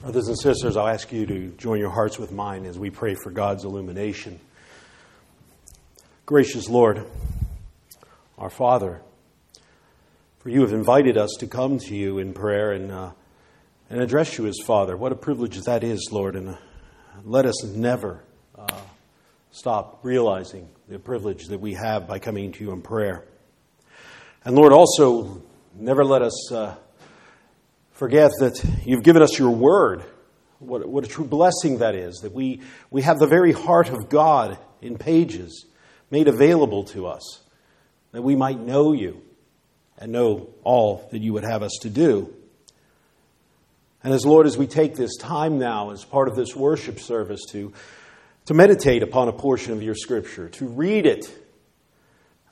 Brothers and sisters, I'll ask you to join your hearts with mine as we pray for God's illumination. Gracious Lord, our Father, for you have invited us to come to you in prayer and, uh, and address you as Father. What a privilege that is, Lord, and uh, let us never uh, stop realizing the privilege that we have by coming to you in prayer. And Lord, also, never let us uh, forget that you've given us your word. What, what a true blessing that is, that we, we have the very heart of God in pages made available to us, that we might know you and know all that you would have us to do. And as Lord, as we take this time now as part of this worship service to, to meditate upon a portion of your scripture, to read it,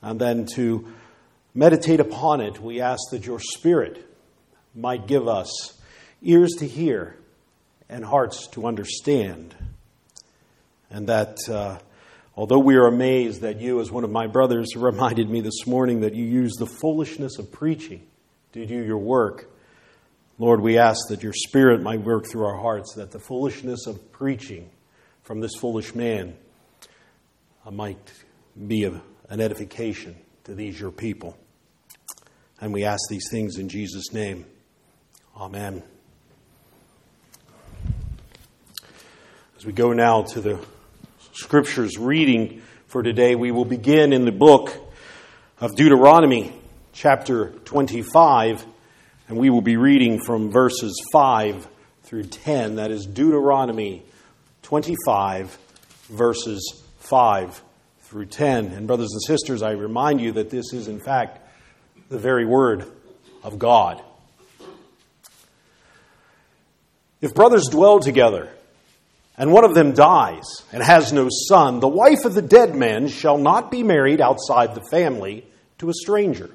and then to meditate upon it, we ask that your spirit might give us ears to hear and hearts to understand. And that uh, although we are amazed that you, as one of my brothers reminded me this morning, that you use the foolishness of preaching to do your work, Lord, we ask that your Spirit might work through our hearts, that the foolishness of preaching from this foolish man uh, might be a, an edification to these your people. And we ask these things in Jesus' name. Amen. As we go now to the scriptures reading for today, we will begin in the book of Deuteronomy, chapter 25, and we will be reading from verses 5 through 10. That is Deuteronomy 25, verses 5 through 10. And, brothers and sisters, I remind you that this is, in fact, the very word of God. If brothers dwell together, and one of them dies and has no son, the wife of the dead man shall not be married outside the family to a stranger.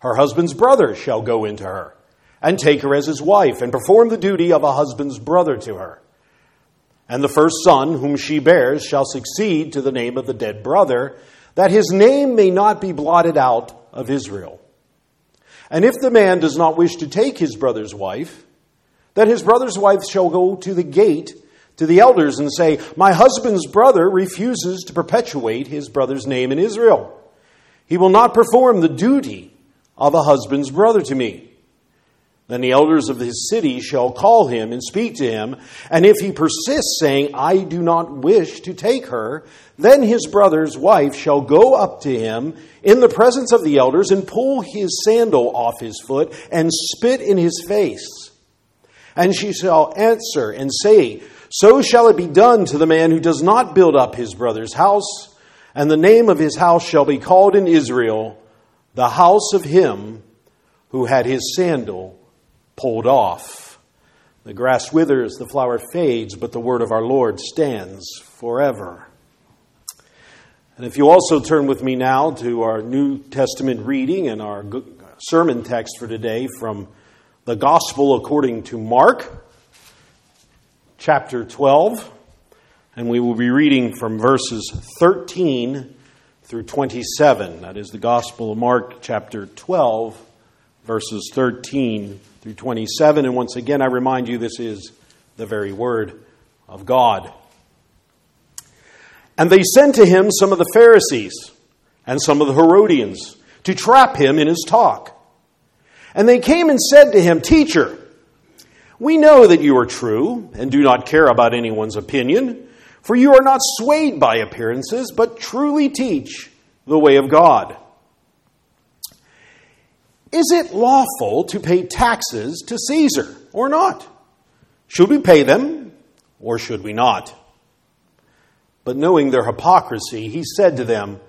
Her husband's brother shall go into her and take her as his wife and perform the duty of a husband's brother to her. And the first son whom she bears shall succeed to the name of the dead brother, that his name may not be blotted out of Israel. And if the man does not wish to take his brother's wife, then his brother's wife shall go to the gate to the elders and say, My husband's brother refuses to perpetuate his brother's name in Israel. He will not perform the duty of a husband's brother to me. Then the elders of his city shall call him and speak to him, and if he persists, saying, I do not wish to take her, then his brother's wife shall go up to him in the presence of the elders and pull his sandal off his foot and spit in his face. And she shall answer and say, So shall it be done to the man who does not build up his brother's house, and the name of his house shall be called in Israel, the house of him who had his sandal pulled off. The grass withers, the flower fades, but the word of our Lord stands forever. And if you also turn with me now to our New Testament reading and our sermon text for today from the Gospel according to Mark, chapter 12, and we will be reading from verses 13 through 27. That is the Gospel of Mark, chapter 12, verses 13 through 27. And once again, I remind you this is the very Word of God. And they sent to him some of the Pharisees and some of the Herodians to trap him in his talk. And they came and said to him, Teacher, we know that you are true and do not care about anyone's opinion, for you are not swayed by appearances, but truly teach the way of God. Is it lawful to pay taxes to Caesar or not? Should we pay them or should we not? But knowing their hypocrisy, he said to them,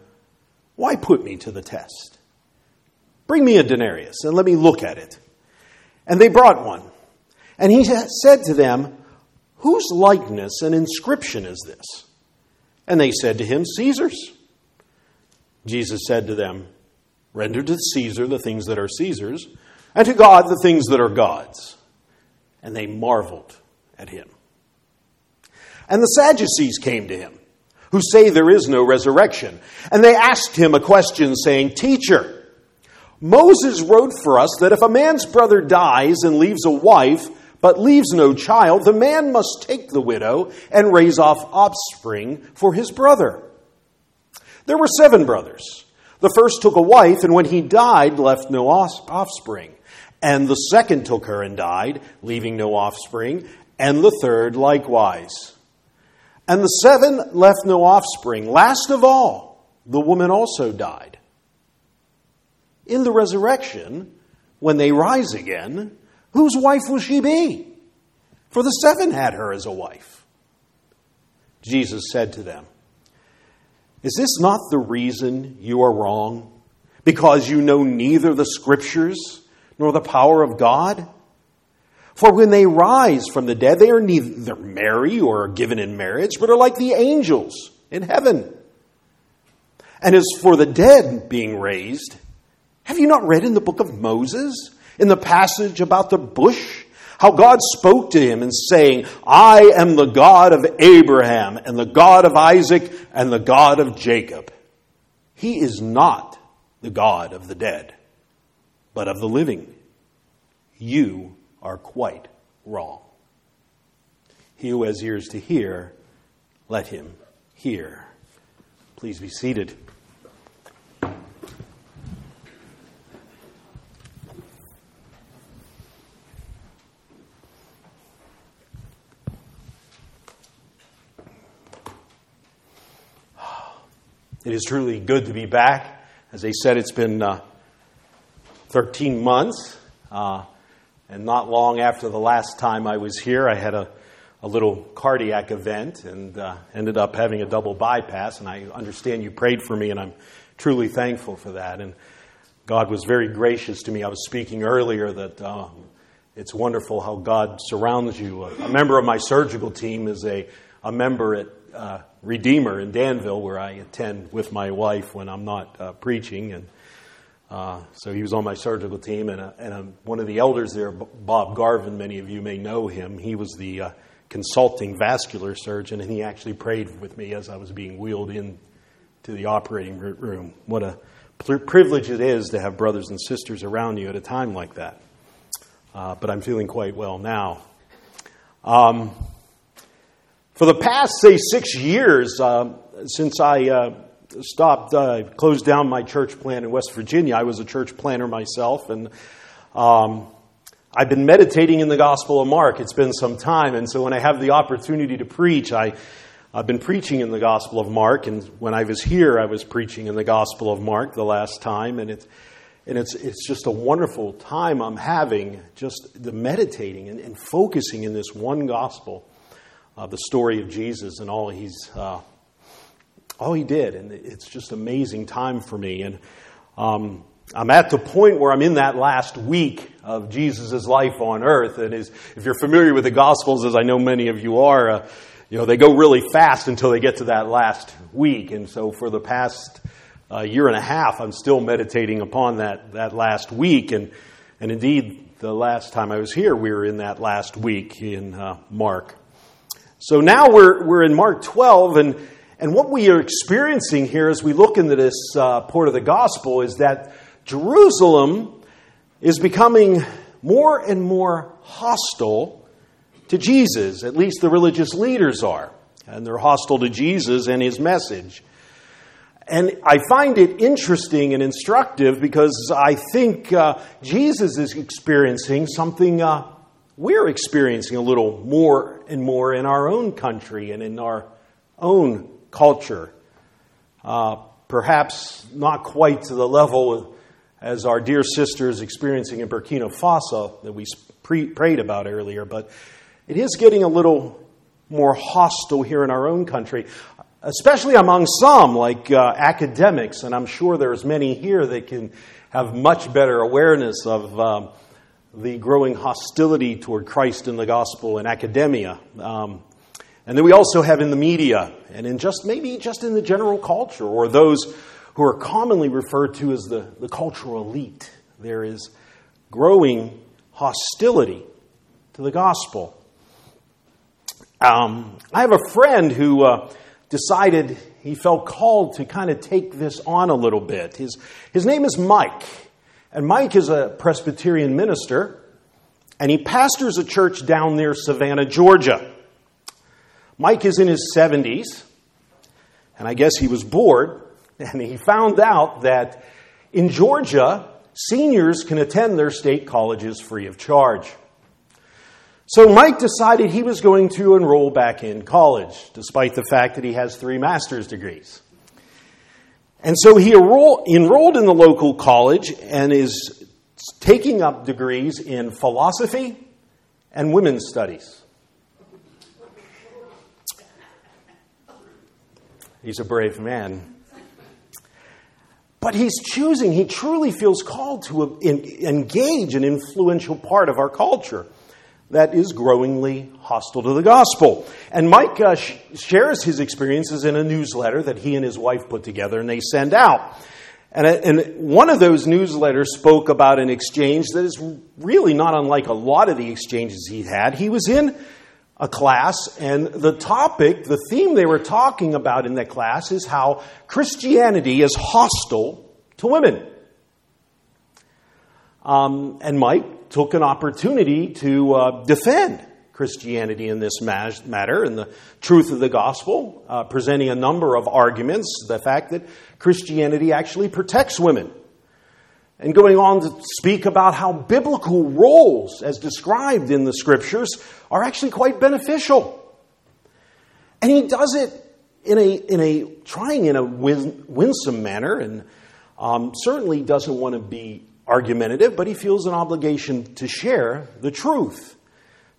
Why put me to the test? Bring me a denarius and let me look at it. And they brought one. And he said to them, Whose likeness and inscription is this? And they said to him, Caesar's. Jesus said to them, Render to Caesar the things that are Caesar's, and to God the things that are God's. And they marveled at him. And the Sadducees came to him, who say there is no resurrection. And they asked him a question, saying, Teacher, Moses wrote for us that if a man's brother dies and leaves a wife, but leaves no child, the man must take the widow and raise off offspring for his brother. There were seven brothers. The first took a wife, and when he died, left no offspring. And the second took her and died, leaving no offspring, and the third likewise. And the seven left no offspring. Last of all, the woman also died. In the resurrection, when they rise again, whose wife will she be? For the seven had her as a wife. Jesus said to them, Is this not the reason you are wrong? Because you know neither the Scriptures nor the power of God? For when they rise from the dead, they are neither marry or given in marriage, but are like the angels in heaven. And as for the dead being raised, have you not read in the book of Moses, in the passage about the bush, how God spoke to him and saying, I am the God of Abraham and the God of Isaac and the God of Jacob. He is not the God of the dead, but of the living. You are quite wrong. He who has ears to hear, let him hear. Please be seated. It is truly good to be back. As they said, it's been uh, 13 months. Uh, and not long after the last time I was here, I had a, a little cardiac event and uh, ended up having a double bypass. And I understand you prayed for me, and I'm truly thankful for that. And God was very gracious to me. I was speaking earlier that uh, it's wonderful how God surrounds you. A member of my surgical team is a, a member at uh, Redeemer in Danville, where I attend with my wife when I'm not uh, preaching. And uh, so he was on my surgical team, and, and one of the elders there, Bob Garvin, many of you may know him. He was the uh, consulting vascular surgeon, and he actually prayed with me as I was being wheeled in to the operating room. What a privilege it is to have brothers and sisters around you at a time like that. Uh, but I'm feeling quite well now. Um, for the past, say, six years, uh, since I uh, stopped, uh, closed down my church plant in West Virginia, I was a church planter myself, and um, I've been meditating in the Gospel of Mark. It's been some time, and so when I have the opportunity to preach, I, I've been preaching in the Gospel of Mark, and when I was here, I was preaching in the Gospel of Mark the last time, and it's and it's, it's just a wonderful time I'm having, just the meditating and, and focusing in this one gospel uh, the story of Jesus and all he's uh, all he did, and it's just amazing time for me. And um, I'm at the point where I'm in that last week of Jesus' life on earth. And as, if you're familiar with the Gospels, as I know many of you are, uh, you know they go really fast until they get to that last week. And so for the past uh, year and a half, I'm still meditating upon that that last week. And and indeed, the last time I was here, we were in that last week in uh, Mark. So now we're, we're in Mark 12, and, and what we are experiencing here as we look into this uh, part of the gospel is that Jerusalem is becoming more and more hostile to Jesus. At least the religious leaders are. And they're hostile to Jesus and his message. And I find it interesting and instructive because I think uh, Jesus is experiencing something uh, we're experiencing a little more and more in our own country and in our own culture. Uh, perhaps not quite to the level as our dear sisters experiencing in Burkina Faso that we pre- prayed about earlier, but it is getting a little more hostile here in our own country, especially among some, like uh, academics, and I'm sure there's many here that can have much better awareness of. Um, the growing hostility toward Christ and the gospel in academia. Um, and then we also have in the media and in just maybe just in the general culture or those who are commonly referred to as the, the cultural elite. There is growing hostility to the gospel. Um, I have a friend who uh, decided he felt called to kind of take this on a little bit. His, his name is Mike. And Mike is a Presbyterian minister, and he pastors a church down near Savannah, Georgia. Mike is in his 70s, and I guess he was bored, and he found out that in Georgia, seniors can attend their state colleges free of charge. So Mike decided he was going to enroll back in college, despite the fact that he has three master's degrees. And so he enrolled in the local college and is taking up degrees in philosophy and women's studies. He's a brave man. But he's choosing, he truly feels called to engage an influential part of our culture that is growingly hostile to the gospel. And Mike uh, sh- shares his experiences in a newsletter that he and his wife put together and they send out. And, uh, and one of those newsletters spoke about an exchange that is really not unlike a lot of the exchanges he had. He was in a class, and the topic, the theme they were talking about in that class is how Christianity is hostile to women. Um, and Mike took an opportunity to uh, defend Christianity in this matter and the truth of the gospel, uh, presenting a number of arguments. The fact that Christianity actually protects women. And going on to speak about how biblical roles, as described in the scriptures, are actually quite beneficial. And he does it in a, in a trying in a win, winsome manner and um, certainly doesn't want to be argumentative, but he feels an obligation to share the truth.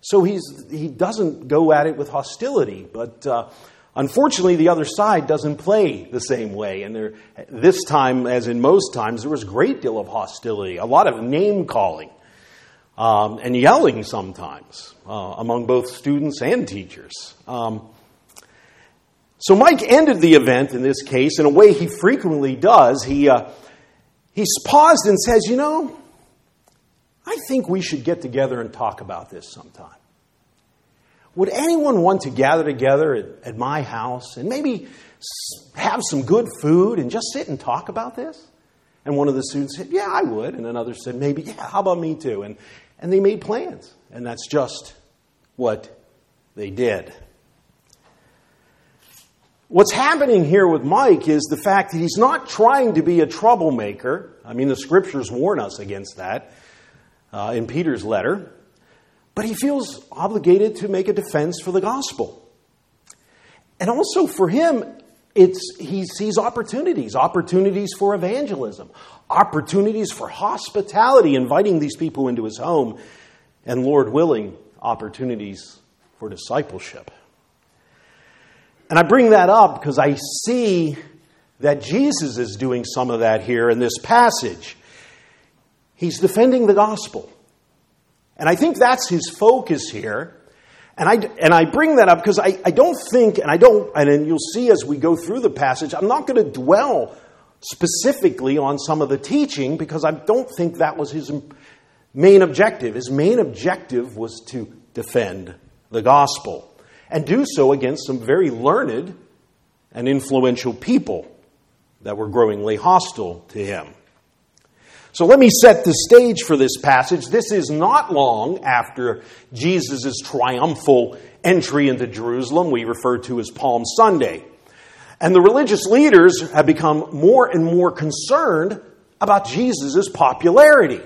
So he's, he doesn't go at it with hostility, but uh, unfortunately, the other side doesn't play the same way. And there, this time, as in most times, there was a great deal of hostility, a lot of name calling, um, and yelling sometimes uh, among both students and teachers. Um, so Mike ended the event in this case in a way he frequently does. He, uh, he paused and says, You know, I think we should get together and talk about this sometime. Would anyone want to gather together at, at, my house and maybe have some good food and just sit and talk about this? And one of the students said, Yeah, I would. And another said, Maybe, yeah, how about me too? And, and they made plans. And that's just what they did. What's happening here with Mike is the fact that he's not trying to be a troublemaker. I mean, the scriptures warn us against that uh, in Peter's letter, but he feels obligated to make a defense for the gospel. And also for him, it's, he sees opportunities opportunities for evangelism, opportunities for hospitality, inviting these people into his home, and Lord willing, opportunities for discipleship. And I bring that up because I see that Jesus is doing some of that here in this passage. He's defending the gospel. And I think that's his focus here. And I, and I bring that up because I, I don't think, and I don't, and you'll see as we go through the passage, I'm not going to dwell specifically on some of the teaching because I don't think that was his main objective. His main objective was to defend the gospel and do so against some very learned and influential people that were growingly hostile to him. So let me set the stage for this passage. This is not long after Jesus' triumphal entry into Jerusalem, we refer to as Palm Sunday. And the religious leaders have become more and more concerned about Jesus' popularity.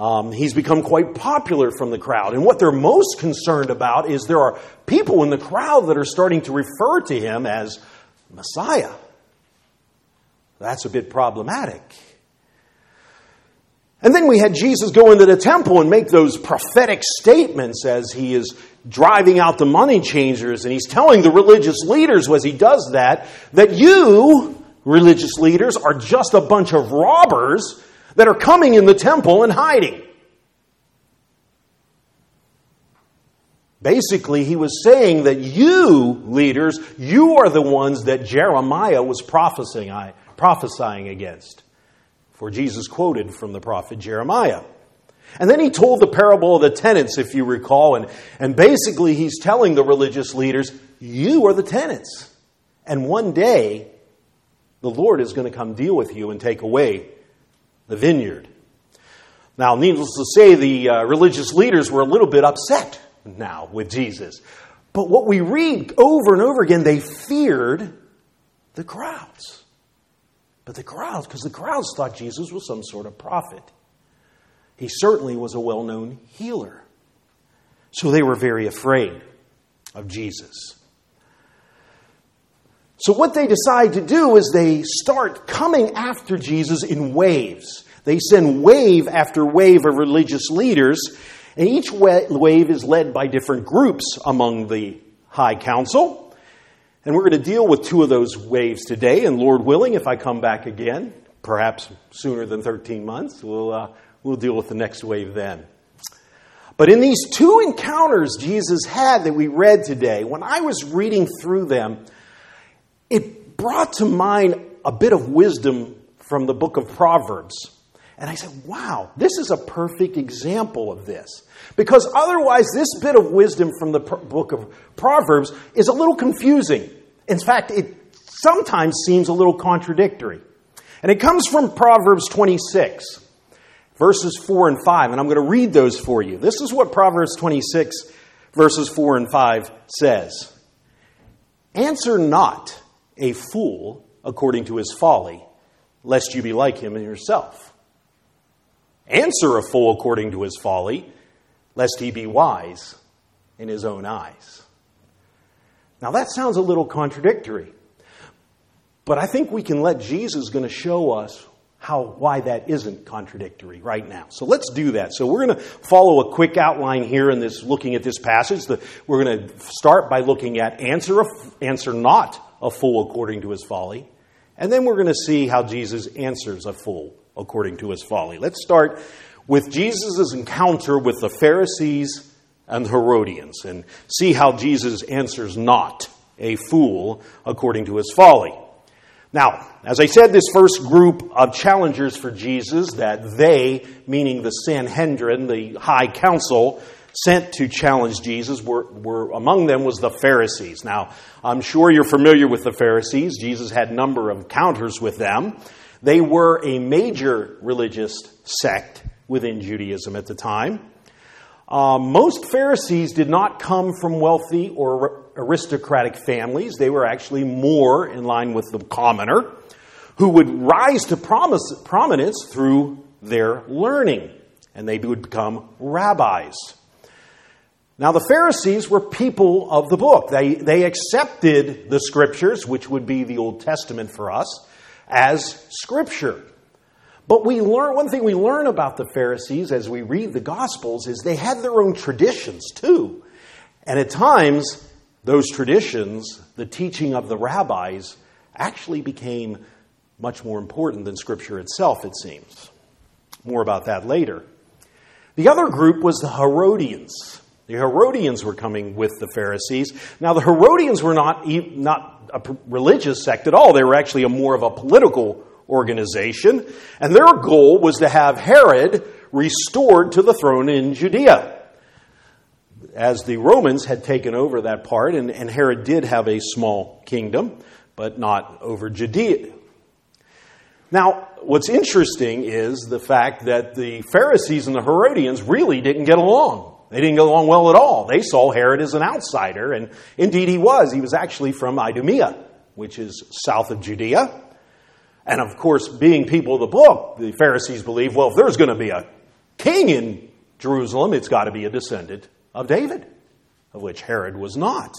Um, he's become quite popular from the crowd. And what they're most concerned about is there are people in the crowd that are starting to refer to him as Messiah. That's a bit problematic. And then we had Jesus go into the temple and make those prophetic statements as he is driving out the money changers. And he's telling the religious leaders as he does that, that you, religious leaders, are just a bunch of robbers that are coming in the temple and hiding. Basically, he was saying that you, leaders, you are the ones that Jeremiah was prophesying, prophesying against. For Jesus quoted from the prophet Jeremiah. And then he told the parable of the tenants, if you recall, and, and basically he's telling the religious leaders, You are the tenants. And one day, the Lord is going to come deal with you and take away the vineyard. Now, needless to say, the uh, religious leaders were a little bit upset now with Jesus. But what we read over and over again, they feared the crowds. But the crowds, because the crowds thought Jesus was some sort of prophet. He certainly was a well known healer. So they were very afraid of Jesus. So, what they decide to do is they start coming after Jesus in waves. They send wave after wave of religious leaders, and each wave is led by different groups among the high council. And we're going to deal with two of those waves today, and Lord willing, if I come back again, perhaps sooner than 13 months, we'll, uh, we'll deal with the next wave then. But in these two encounters Jesus had that we read today, when I was reading through them, it brought to mind a bit of wisdom from the book of Proverbs. And I said, wow, this is a perfect example of this. Because otherwise, this bit of wisdom from the book of Proverbs is a little confusing. In fact, it sometimes seems a little contradictory. And it comes from Proverbs 26, verses 4 and 5. And I'm going to read those for you. This is what Proverbs 26, verses 4 and 5 says Answer not a fool according to his folly, lest you be like him in yourself. Answer a fool according to his folly, lest he be wise in his own eyes. Now that sounds a little contradictory, but I think we can let Jesus going to show us how why that isn't contradictory right now. So let's do that. So we're going to follow a quick outline here in this looking at this passage. The, we're going to start by looking at answer answer not a fool according to his folly, and then we're going to see how Jesus answers a fool according to his folly. Let's start with Jesus' encounter with the Pharisees and the Herodians and see how Jesus answers not a fool according to his folly. Now, as I said, this first group of challengers for Jesus, that they, meaning the Sanhedrin, the high council, sent to challenge Jesus were, were among them was the Pharisees. Now, I'm sure you're familiar with the Pharisees. Jesus had a number of encounters with them. They were a major religious sect within Judaism at the time. Uh, most Pharisees did not come from wealthy or aristocratic families. They were actually more in line with the commoner who would rise to promise, prominence through their learning, and they would become rabbis. Now, the Pharisees were people of the book. They, they accepted the scriptures, which would be the Old Testament for us, as Scripture. But we learn one thing we learn about the Pharisees as we read the Gospels is they had their own traditions too. And at times, those traditions, the teaching of the rabbis, actually became much more important than Scripture itself, it seems. More about that later. The other group was the Herodians. The Herodians were coming with the Pharisees. Now, the Herodians were not, not a religious sect at all. They were actually a more of a political organization. And their goal was to have Herod restored to the throne in Judea. As the Romans had taken over that part, and, and Herod did have a small kingdom, but not over Judea. Now, what's interesting is the fact that the Pharisees and the Herodians really didn't get along. They didn't get along well at all. They saw Herod as an outsider, and indeed he was. He was actually from Idumea, which is south of Judea. And of course, being people of the book, the Pharisees believed, well, if there's going to be a king in Jerusalem, it's got to be a descendant of David, of which Herod was not.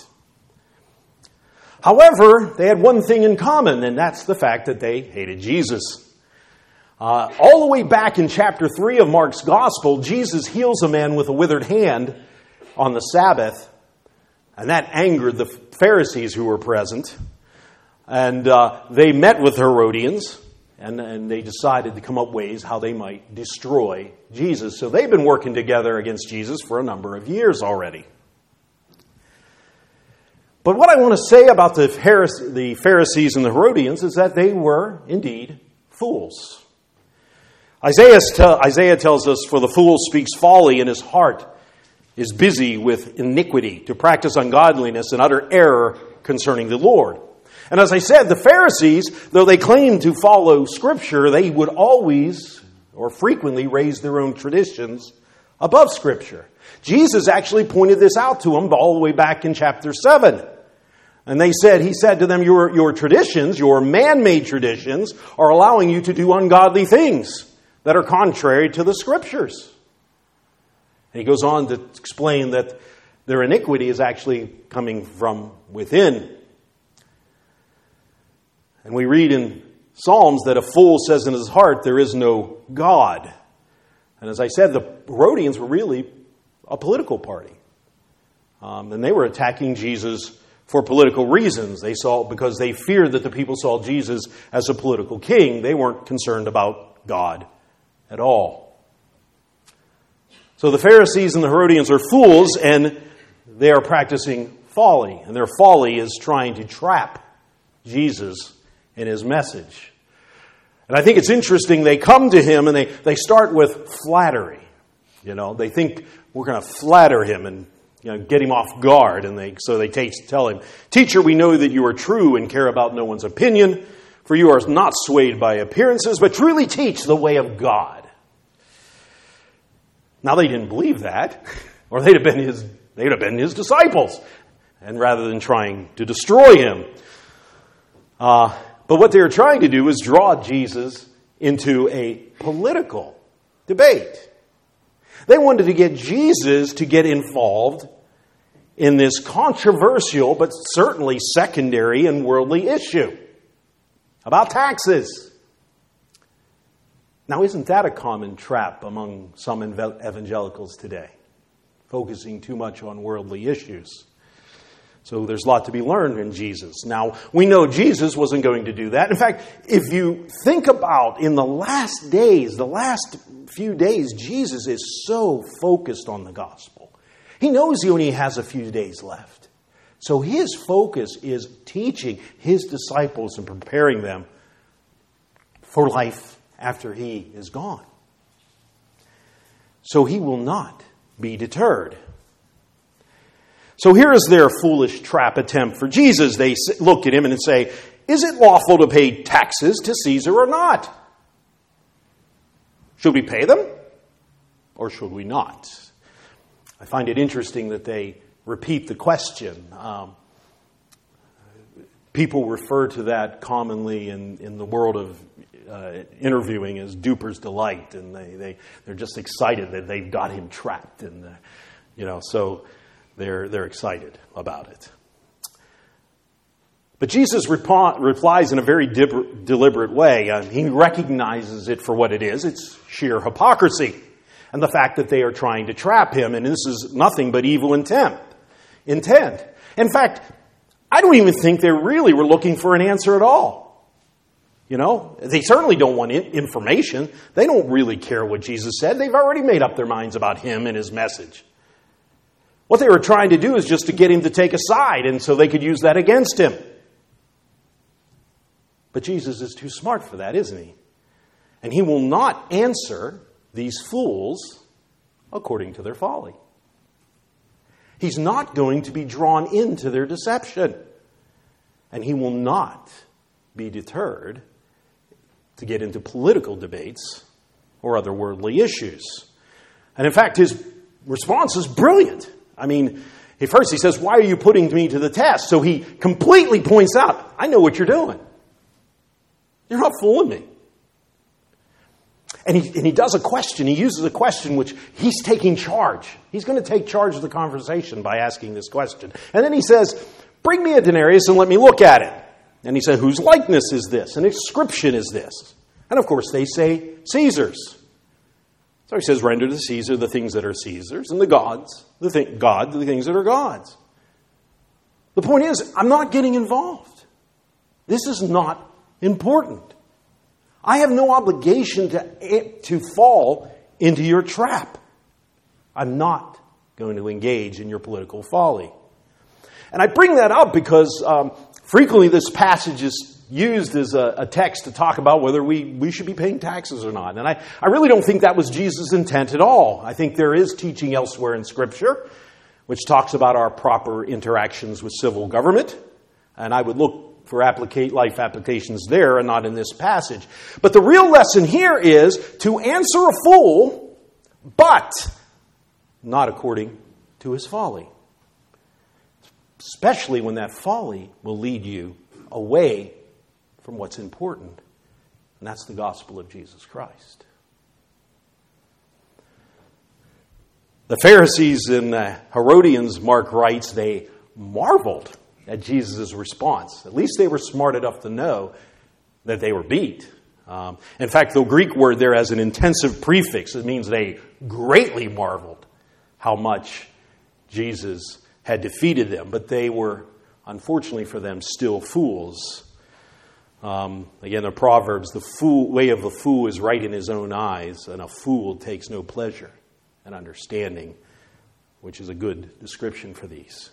However, they had one thing in common, and that's the fact that they hated Jesus. Uh, all the way back in chapter 3 of Mark's Gospel, Jesus heals a man with a withered hand on the Sabbath, and that angered the Pharisees who were present. And uh, they met with Herodians, and, and they decided to come up ways how they might destroy Jesus. So they've been working together against Jesus for a number of years already. But what I want to say about the Pharisees and the Herodians is that they were indeed fools. Isaiah, Isaiah tells us, For the fool speaks folly, and his heart is busy with iniquity, to practice ungodliness and utter error concerning the Lord. And as I said, the Pharisees, though they claimed to follow Scripture, they would always or frequently raise their own traditions above Scripture. Jesus actually pointed this out to them all the way back in chapter 7. And they said, He said to them, Your, your traditions, your man made traditions, are allowing you to do ungodly things that are contrary to the Scriptures. And he goes on to explain that their iniquity is actually coming from within. And we read in Psalms that a fool says in his heart, There is no God. And as I said, the Herodians were really a political party. Um, and they were attacking Jesus for political reasons. They saw because they feared that the people saw Jesus as a political king. They weren't concerned about God at all. So the Pharisees and the Herodians are fools and they are practicing folly. And their folly is trying to trap Jesus in his message. And I think it's interesting, they come to him and they, they start with flattery. You know, they think we're going to flatter him and you know, get him off guard. And they, so they tell him, Teacher, we know that you are true and care about no one's opinion, for you are not swayed by appearances, but truly teach the way of God. Now they didn't believe that, or they'd have been his, they'd have been his disciples, and rather than trying to destroy him. Uh, but what they were trying to do was draw Jesus into a political debate. They wanted to get Jesus to get involved in this controversial but certainly secondary and worldly issue about taxes. Now, isn't that a common trap among some evangelicals today? Focusing too much on worldly issues. So there's a lot to be learned in Jesus. Now, we know Jesus wasn't going to do that. In fact, if you think about in the last days, the last few days, Jesus is so focused on the gospel. He knows he only has a few days left. So his focus is teaching his disciples and preparing them for life after he is gone. So he will not be deterred. So here is their foolish trap attempt for Jesus. They look at him and say, Is it lawful to pay taxes to Caesar or not? Should we pay them or should we not? I find it interesting that they repeat the question. Um, people refer to that commonly in, in the world of uh, interviewing is duper's delight, and they, they, they're just excited that they've got him trapped. And, you know, so they're, they're excited about it. But Jesus replies in a very dib- deliberate way. Uh, he recognizes it for what it is it's sheer hypocrisy and the fact that they are trying to trap him, and this is nothing but evil intent. Intent. In fact, I don't even think they really were looking for an answer at all. You know, they certainly don't want information. They don't really care what Jesus said. They've already made up their minds about him and his message. What they were trying to do is just to get him to take a side, and so they could use that against him. But Jesus is too smart for that, isn't he? And he will not answer these fools according to their folly. He's not going to be drawn into their deception. And he will not be deterred to get into political debates or other worldly issues. And in fact, his response is brilliant. I mean, at first he says, Why are you putting me to the test? So he completely points out, I know what you're doing. You're not fooling me. And he, and he does a question. He uses a question which he's taking charge. He's going to take charge of the conversation by asking this question. And then he says, Bring me a denarius and let me look at it. And he said, Whose likeness is this? And inscription is this? And of course, they say, Caesar's. So he says, Render to Caesar the things that are Caesar's, and the gods, the thing, God, the things that are God's. The point is, I'm not getting involved. This is not important. I have no obligation to, to fall into your trap. I'm not going to engage in your political folly. And I bring that up because um, frequently this passage is used as a, a, text to talk about whether we, we should be paying taxes or not. And I, I really don't think that was Jesus' intent at all. I think there is teaching elsewhere in Scripture which talks about our proper interactions with civil government. And I would look for life applications there and not in this passage. But the real lesson here is to answer a fool, but not according to his folly. Especially when that folly will lead you away from what's important, and that's the gospel of Jesus Christ. The Pharisees and the Herodians, Mark writes, they marveled at Jesus' response. At least they were smart enough to know that they were beat. Um, in fact, the Greek word there has an intensive prefix. It means they greatly marveled how much Jesus had defeated them. But they were, unfortunately for them, still fools. Um, again, the Proverbs the fool, way of a fool is right in his own eyes, and a fool takes no pleasure and understanding, which is a good description for these.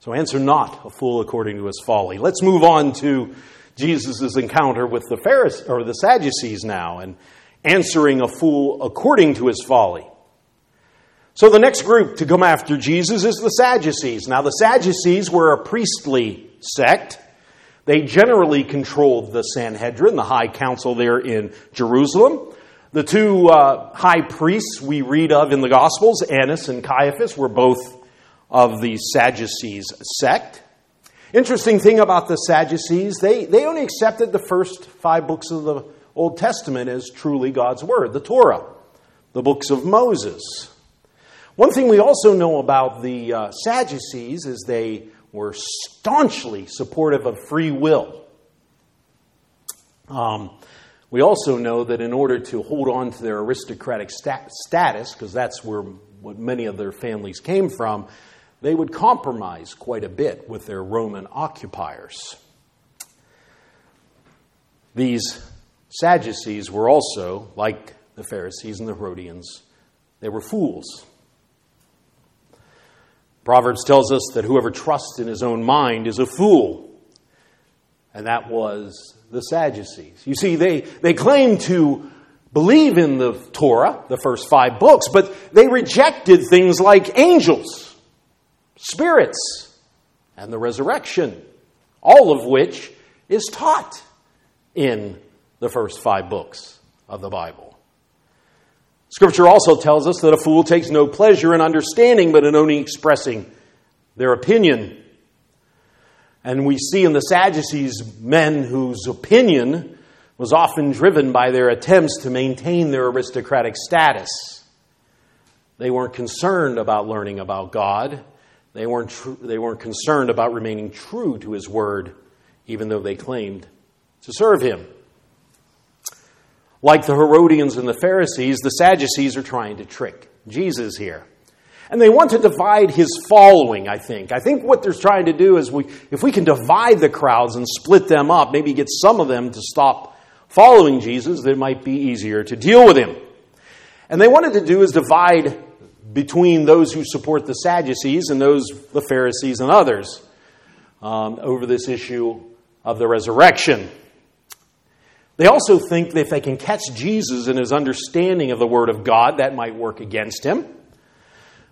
So answer not a fool according to his folly. Let's move on to Jesus' encounter with the Pharisees or the Sadducees now and answering a fool according to his folly. So the next group to come after Jesus is the Sadducees. Now the Sadducees were a priestly sect. They generally controlled the Sanhedrin, the high council there in Jerusalem. The two uh, high priests we read of in the Gospels, Annas and Caiaphas, were both of the Sadducees sect. Interesting thing about the Sadducees, they, they only accepted the first five books of the Old Testament as truly God's Word, the Torah, the books of Moses. One thing we also know about the uh, Sadducees is they were staunchly supportive of free will. Um, we also know that in order to hold on to their aristocratic stat- status, because that's where what many of their families came from, they would compromise quite a bit with their Roman occupiers. These Sadducees were also, like the Pharisees and the Herodians, they were fools. Proverbs tells us that whoever trusts in his own mind is a fool. And that was the Sadducees. You see, they, they claim to believe in the Torah, the first five books, but they rejected things like angels, spirits, and the resurrection, all of which is taught in the first five books of the Bible. Scripture also tells us that a fool takes no pleasure in understanding, but in only expressing their opinion. And we see in the Sadducees men whose opinion was often driven by their attempts to maintain their aristocratic status. They weren't concerned about learning about God. They weren't, tr- they weren't concerned about remaining true to His Word, even though they claimed to serve Him. Like the Herodians and the Pharisees, the Sadducees are trying to trick Jesus here. And they want to divide his following, I think. I think what they're trying to do is we, if we can divide the crowds and split them up, maybe get some of them to stop following Jesus, it might be easier to deal with him. And they wanted to do is divide between those who support the Sadducees and those, the Pharisees and others, um, over this issue of the resurrection. They also think that if they can catch Jesus in his understanding of the Word of God, that might work against him.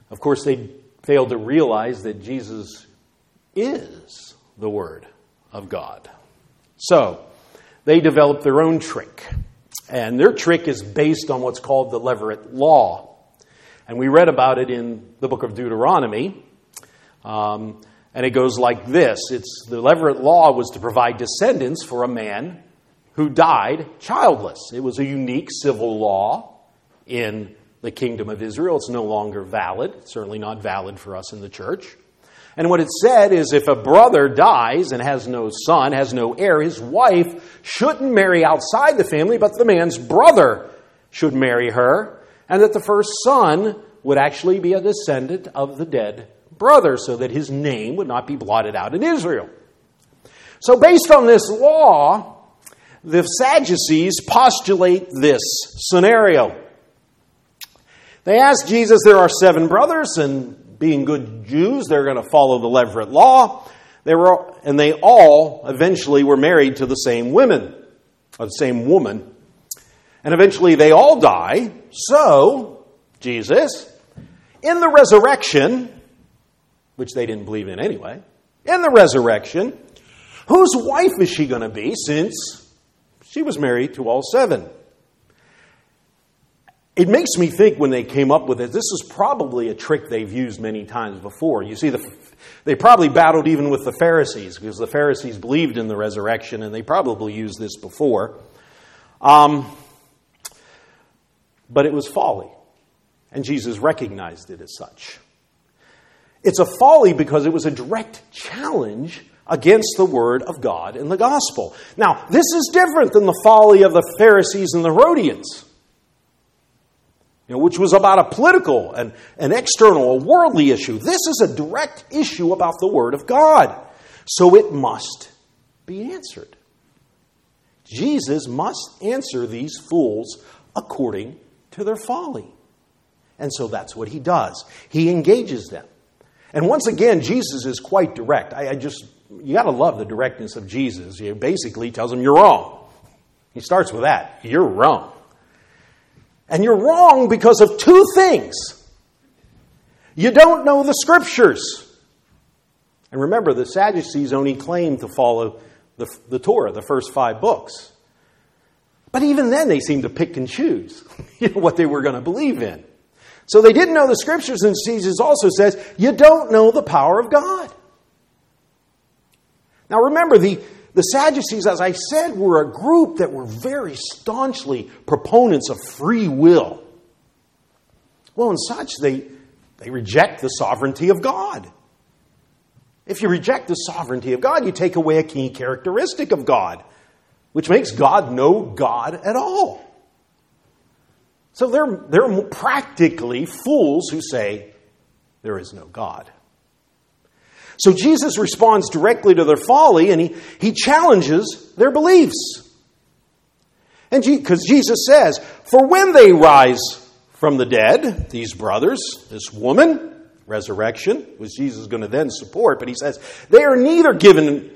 Of course, they failed to realize that Jesus is the Word of God. So, they developed their own trick. And their trick is based on what's called the Levirate Law. And we read about it in the book of Deuteronomy. Um, and it goes like this it's the Levirate Law was to provide descendants for a man who died childless. It was a unique civil law in the kingdom of Israel. It's no longer valid, certainly not valid for us in the church. And what it said is if a brother dies and has no son, has no heir, his wife shouldn't marry outside the family, but the man's brother should marry her, and that the first son would actually be a descendant of the dead brother, so that his name would not be blotted out in Israel. So, based on this law, the Sadducees postulate this scenario. They ask Jesus, There are seven brothers, and being good Jews, they're going to follow the Levirate law. They were, and they all eventually were married to the same women, or the same woman. And eventually they all die. So, Jesus, in the resurrection, which they didn't believe in anyway, in the resurrection, Whose wife is she going to be since she was married to all seven? It makes me think when they came up with it, this is probably a trick they've used many times before. You see, the, they probably battled even with the Pharisees because the Pharisees believed in the resurrection and they probably used this before. Um, but it was folly, and Jesus recognized it as such. It's a folly because it was a direct challenge against the Word of God in the gospel. Now, this is different than the folly of the Pharisees and the Herodians you know, which was about a political and an external, a worldly issue. This is a direct issue about the Word of God. So it must be answered. Jesus must answer these fools according to their folly. And so that's what he does. He engages them. And once again, Jesus is quite direct. I, I just, you got to love the directness of Jesus. He basically tells them, You're wrong. He starts with that. You're wrong. And you're wrong because of two things. You don't know the scriptures. And remember, the Sadducees only claimed to follow the, the Torah, the first five books. But even then, they seemed to pick and choose you know, what they were going to believe in. So they didn't know the scriptures, and Jesus also says, You don't know the power of God. Now remember, the, the Sadducees, as I said, were a group that were very staunchly proponents of free will. Well, in such, they, they reject the sovereignty of God. If you reject the sovereignty of God, you take away a key characteristic of God, which makes God no God at all. So they're, they're practically fools who say there is no God. So Jesus responds directly to their folly and he, he challenges their beliefs. And because Jesus says, For when they rise from the dead, these brothers, this woman, resurrection, which Jesus is going to then support, but he says, they are neither given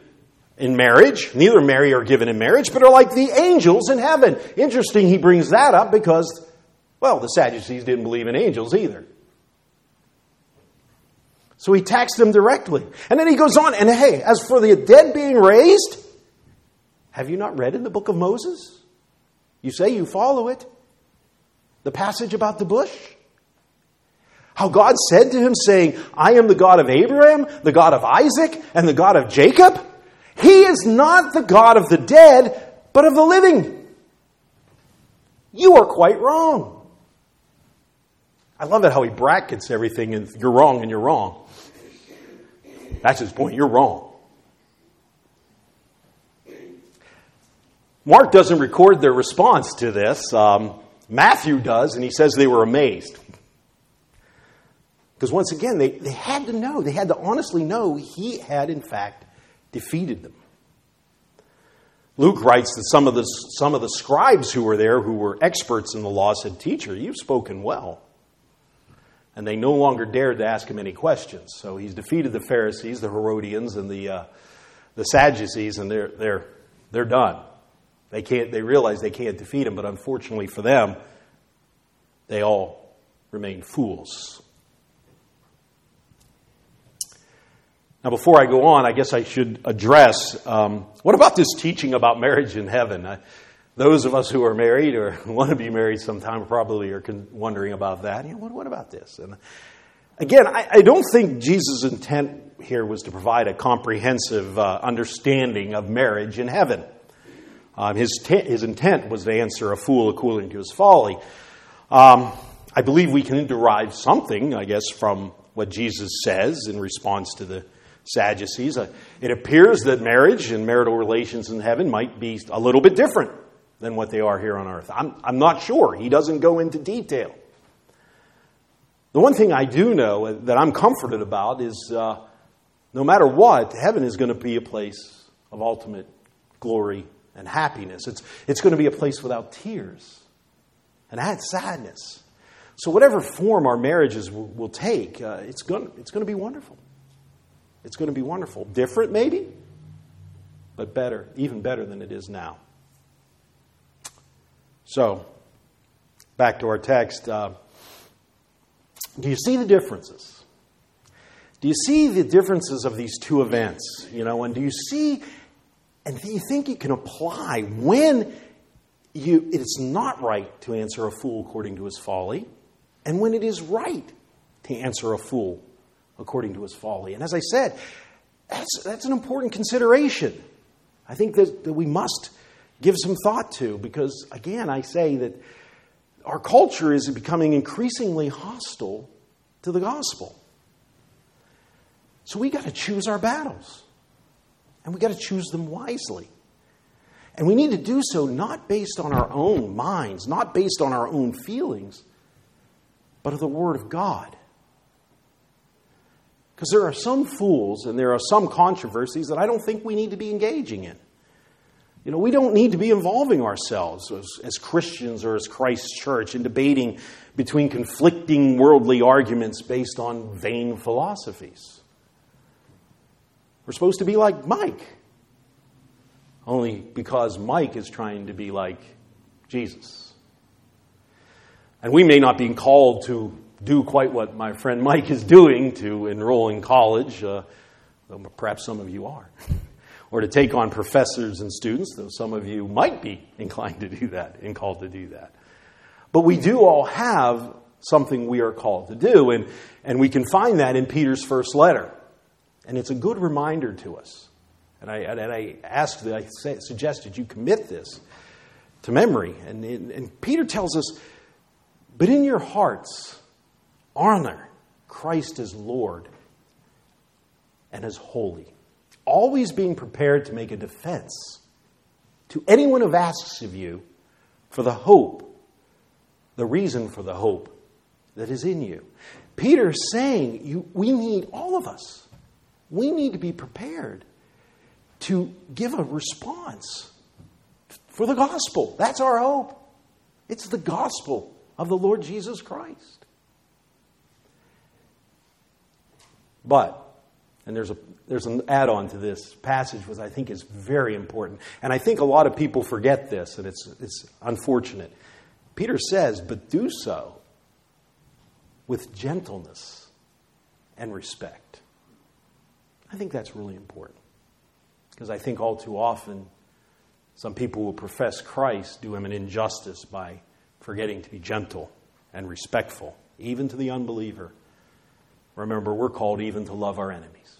in marriage, neither marry or given in marriage, but are like the angels in heaven. Interesting, he brings that up because, well, the Sadducees didn't believe in angels either. So he taxed them directly. And then he goes on, and hey, as for the dead being raised, have you not read in the book of Moses? You say you follow it. The passage about the bush. How God said to him, saying, I am the God of Abraham, the God of Isaac, and the God of Jacob. He is not the God of the dead, but of the living. You are quite wrong. I love it how he brackets everything and you're wrong and you're wrong. That's his point. You're wrong. Mark doesn't record their response to this. Um, Matthew does, and he says they were amazed. Because once again, they, they had to know, they had to honestly know he had, in fact, defeated them. Luke writes that some of the, some of the scribes who were there, who were experts in the law, said, Teacher, you've spoken well and they no longer dared to ask him any questions. So he's defeated the Pharisees, the Herodians, and the, uh, the Sadducees, and they're, they're, they're done. They, can't, they realize they can't defeat him, but unfortunately for them, they all remain fools. Now, before I go on, I guess I should address um, what about this teaching about marriage in heaven? Those of us who are married or want to be married sometime probably are wondering about that. You know, what, what about this? And again, I, I, don't think Jesus' intent here was to provide a comprehensive uh, understanding of marriage in heaven. Um, his, his intent was to answer a fool according to his folly. Um, I believe we can derive something, I guess, from what Jesus says in response to the Sadducees. Uh, it appears that marriage and marital relations in heaven might be a little bit different than what they are here on earth. I'm, I'm not sure. He doesn't go into detail. The one thing I do know that I'm comforted about is uh, no matter what, heaven is going to be a place of ultimate glory and happiness. It's, it's going to be a place without tears and sadness. So, whatever form our marriages will, will take, uh, it's, going, it's going to be wonderful. It's going to be wonderful. Different, maybe, but better, even better than it is now. So, back to our text. Uh, do you see the differences? Do you see the differences of these two events? You know, and do you see And do you think you can apply when you, it's not right to answer a fool according to his folly, and when it is right to answer a fool according to his folly. And as I said, that's, that's an important consideration. I think that, that we must give some thought to because, again, I say that our culture is becoming increasingly hostile to the gospel. So we got to choose our battles. And we got to choose them wisely. And we need to do so not based on our own minds, not based on our own feelings, but of the Word of God. Because there are some fools and there are some controversies that I don't think we need to be engaging in. You know, we don't need to be involving ourselves as, as, Christians or as Christ's church in debating between conflicting worldly arguments based on vain philosophies. We're supposed to be like Mike, only because Mike is trying to be like Jesus. And we may not be called to do quite what my friend Mike is doing to enroll in college. Uh, perhaps some of you are. or to take on professors and students, though some of you might be inclined to do that and called to do that. But we do all have something we are called to do, and, and we can find that in Peter's first letter. And it's a good reminder to us. And I, and I asked, I suggested you commit this to memory. And, and Peter tells us, but in your hearts, honor Christ as Lord and as holy always being prepared to make a defense to anyone who asks of you for the hope, the reason for the hope that is in you. Peter's saying you, we need, all of us, we need to be prepared to give a response for the gospel. That's our hope. It's the gospel of the Lord Jesus Christ. But and there's, a, there's an add on to this passage, which I think is very important. And I think a lot of people forget this, and it's, it's unfortunate. Peter says, but do so with gentleness and respect. I think that's really important. Because I think all too often, some people who profess Christ do him an injustice by forgetting to be gentle and respectful, even to the unbeliever. Remember, we're called even to love our enemies.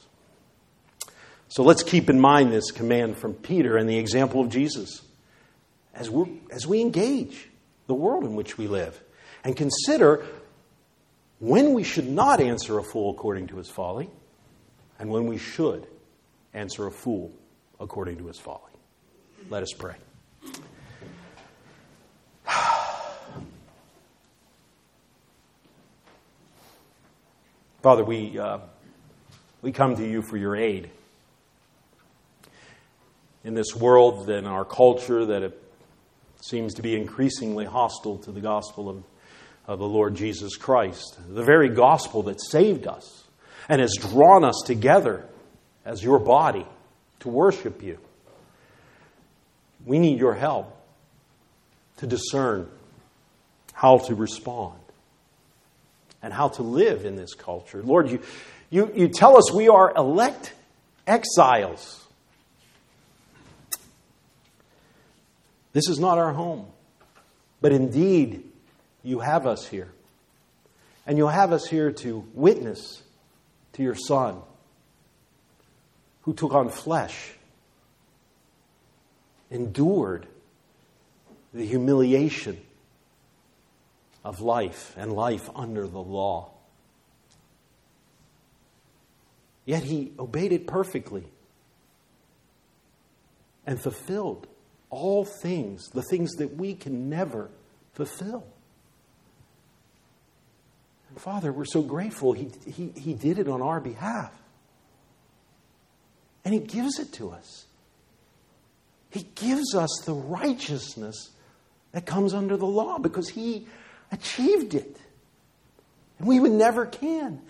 So let's keep in mind this command from Peter and the example of Jesus as, we as we engage the world in which we live and consider when we should not answer a fool according to his folly and when we should answer a fool according to his folly. Let us pray. Father, we, uh, we come to you for your aid in this world and our culture that it seems to be increasingly hostile to the gospel of, of the Lord Jesus Christ. The very gospel that saved us and has drawn us together as your body to worship you. We need your help to discern how to respond and how to live in this culture. Lord, you, you, you tell us we are elect exiles This is not our home. But indeed, you have us here. And you'll have us here to witness to your Son, who took on flesh, endured the humiliation of life and life under the law. Yet he obeyed it perfectly and fulfilled all things, the things that we can never fulfill. And Father, we're so grateful he, he, he did it on our behalf. And He gives it to us. He gives us the righteousness that comes under the law because He achieved it. And we would never can.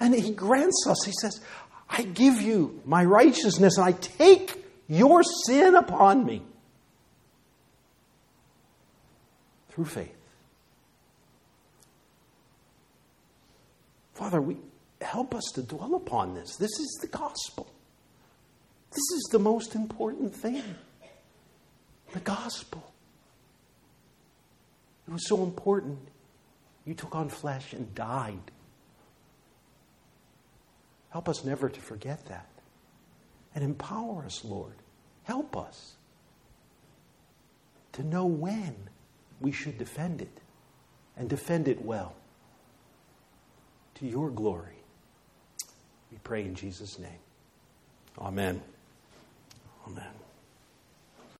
And He grants us, He says, I give you my righteousness and I take your sin upon me. through faith. Father, we help us to dwell upon this. This is the gospel. This is the most important thing the gospel. It was so important. You took on flesh and died. Help us never to forget that. And empower us, Lord. Help us to know when we should defend it and defend it well to your glory. We pray in Jesus' name. Amen.